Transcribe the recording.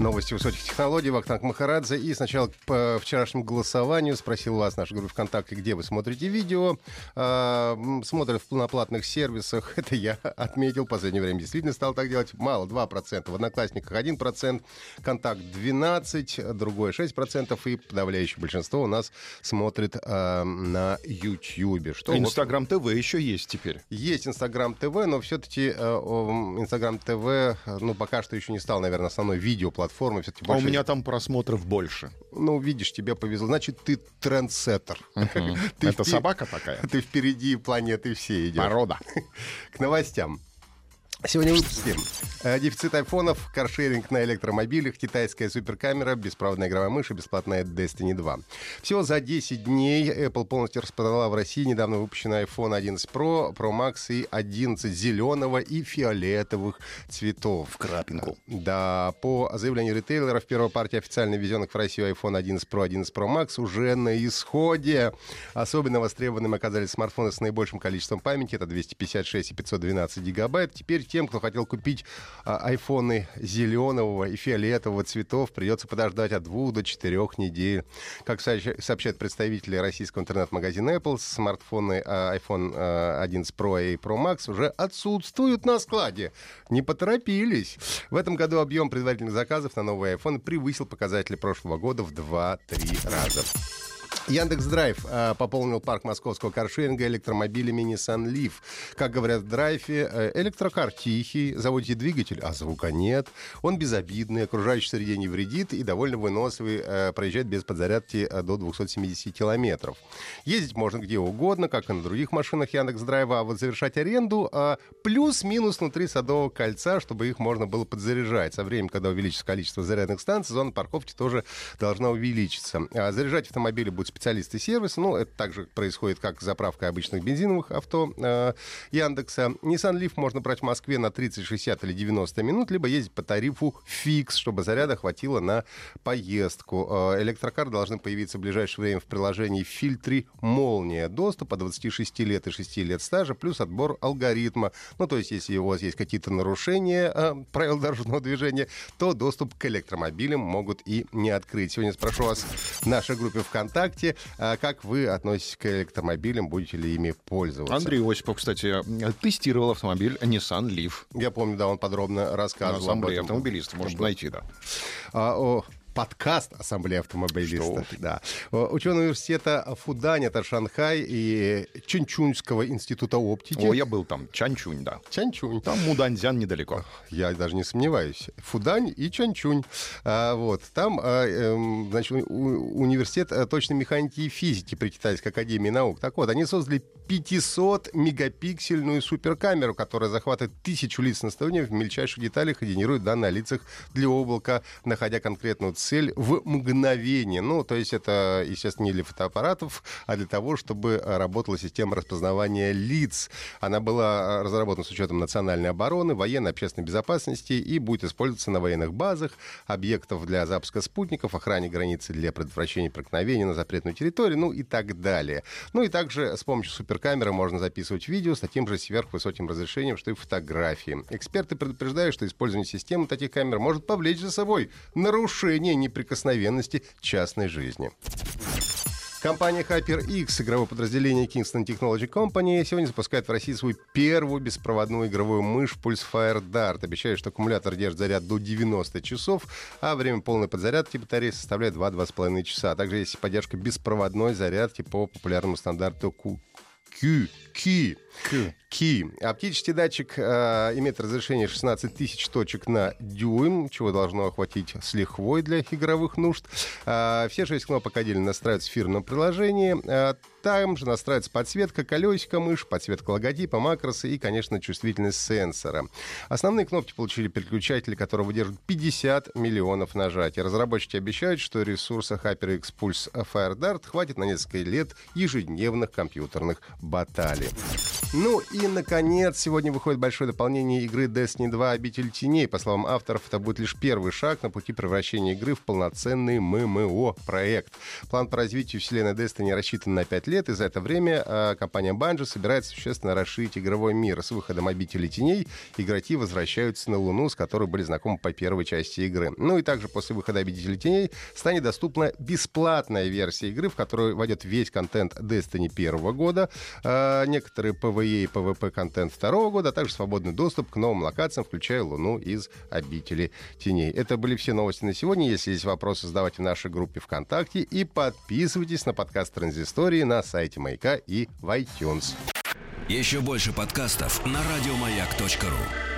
Новости высоких технологий. Вахтанг Махарадзе. И сначала по вчерашнему голосованию спросил вас, наша группа ВКонтакте, где вы смотрите видео. А, смотрят в полноплатных сервисах. Это я отметил. В последнее время действительно стал так делать. Мало, 2%. В Одноклассниках 1%. Контакт 12%. Другой 6%. И подавляющее большинство у нас смотрит а, на YouTube. Что Инстаграм ТВ еще есть теперь. Есть Инстаграм ТВ, но все-таки а, Инстаграм ТВ, ну, пока что еще не стал, наверное, основной видеоплатформой платформы все-таки больше... А у меня там просмотров больше. Ну, видишь, тебе повезло. Значит, ты трендсеттер. Это собака такая? Ты впереди планеты все идешь. Порода. К новостям. Сегодня в выпуске. Э, дефицит айфонов, каршеринг на электромобилях, китайская суперкамера, беспроводная игровая мышь и бесплатная Destiny 2. Всего за 10 дней Apple полностью распродала в России недавно выпущенный iPhone 11 Pro, Pro Max и 11 зеленого и фиолетовых цветов. В крапинку. Да, по заявлению ритейлеров, первая партия официально ввезенных в Россию iPhone 11 Pro, 11 Pro Max уже на исходе. Особенно востребованными оказались смартфоны с наибольшим количеством памяти, это 256 и 512 гигабайт. Теперь тем, кто хотел купить айфоны зеленого и фиолетового цветов, придется подождать от двух до четырех недель. Как сообщают представители российского интернет-магазина Apple, смартфоны а, iPhone 11 а, Pro и Pro Max уже отсутствуют на складе. Не поторопились. В этом году объем предварительных заказов на новые iPhone превысил показатели прошлого года в 2-3 раза. Яндекс Драйв э, пополнил парк московского каршеринга электромобилями Nissan Leaf. Как говорят в Драйве, э, электрокар тихий, заводите двигатель, а звука нет. Он безобидный, окружающей среде не вредит и довольно выносливый, э, проезжает без подзарядки до 270 километров. Ездить можно где угодно, как и на других машинах Яндекс Драйва, а вот завершать аренду плюс-минус внутри Садового кольца, чтобы их можно было подзаряжать. Со временем, когда увеличится количество зарядных станций, зона парковки тоже должна увеличиться. А заряжать автомобили будет специалисты сервиса. Ну, это также происходит, как заправка обычных бензиновых авто э, Яндекса. Nissan Leaf можно брать в Москве на 30, 60 или 90 минут, либо ездить по тарифу фикс, чтобы заряда хватило на поездку. Э, электрокар должны появиться в ближайшее время в приложении в фильтре «Молния». Доступ от 26 лет и 6 лет стажа, плюс отбор алгоритма. Ну, то есть, если у вас есть какие-то нарушения э, правил дорожного движения, то доступ к электромобилям могут и не открыть. Сегодня спрошу вас в нашей группе ВКонтакте, А как вы относитесь к электромобилям, будете ли ими пользоваться? Андрей Осипов, кстати, тестировал автомобиль Nissan Leaf. Я помню, да, он подробно рассказывал. На ассамблее автомобилистов, можно найти, да. А, о, подкаст Ассамблеи автомобилистов. Да. Ученые университета Фудань, это Шанхай, и Чунчуньского института оптики. О, я был там. Чанчунь, да. Чанчунь. Там Муданзян недалеко. Я даже не сомневаюсь. Фудань и Чанчунь. А, вот. Там, а, э, значит, у, университет э, точной механики и физики при Китайской академии наук. Так вот, они создали 500-мегапиксельную суперкамеру, которая захватывает тысячу лиц на в мельчайших деталях и генерирует данные о лицах для облака, находя конкретную цель в мгновение. Ну, то есть это, естественно, не для фотоаппаратов, а для того, чтобы работала система распознавания лиц. Она была разработана с учетом национальной обороны, военной, общественной безопасности и будет использоваться на военных базах, объектов для запуска спутников, охране границы для предотвращения проникновения на запретную территорию, ну и так далее. Ну и также с помощью суперкамеры можно записывать видео с таким же сверхвысоким разрешением, что и фотографии. Эксперты предупреждают, что использование системы таких камер может повлечь за собой нарушение неприкосновенности частной жизни. Компания HyperX, игровое подразделение Kingston Technology Company, сегодня запускает в России свою первую беспроводную игровую мышь Pulsefire Dart. Обещает, что аккумулятор держит заряд до 90 часов, а время полной подзарядки батареи составляет 2-2,5 часа. А также есть поддержка беспроводной зарядки по популярному стандарту Q. Q. Ки. Оптический датчик э, имеет разрешение 16 тысяч точек на дюйм, чего должно охватить с лихвой для игровых нужд. Э, все шесть кнопок отдельно настраиваются в фирменном приложении. Э, там же настраивается подсветка колесика мышь, подсветка логотипа, макроса и, конечно, чувствительность сенсора. Основные кнопки получили переключатели, которые выдерживают 50 миллионов нажатий. Разработчики обещают, что ресурса HyperX Pulse FireDart хватит на несколько лет ежедневных компьютерных баталий. Ну и, наконец, сегодня выходит большое дополнение игры Destiny 2 «Обитель теней». По словам авторов, это будет лишь первый шаг на пути превращения игры в полноценный ММО-проект. План по развитию вселенной Destiny рассчитан на 5 лет, и за это время э, компания Bungie собирается существенно расширить игровой мир. С выходом «Обители теней» игроки возвращаются на Луну, с которой были знакомы по первой части игры. Ну и также после выхода «Обители теней» станет доступна бесплатная версия игры, в которую войдет весь контент Destiny первого года, э, некоторые PvE и PvP контент второго года, а также свободный доступ к новым локациям, включая Луну из обители теней. Это были все новости на сегодня. Если есть вопросы, задавайте в нашей группе ВКонтакте и подписывайтесь на подкаст Транзистории на сайте Маяка и в iTunes. Еще больше подкастов на радиомаяк.ру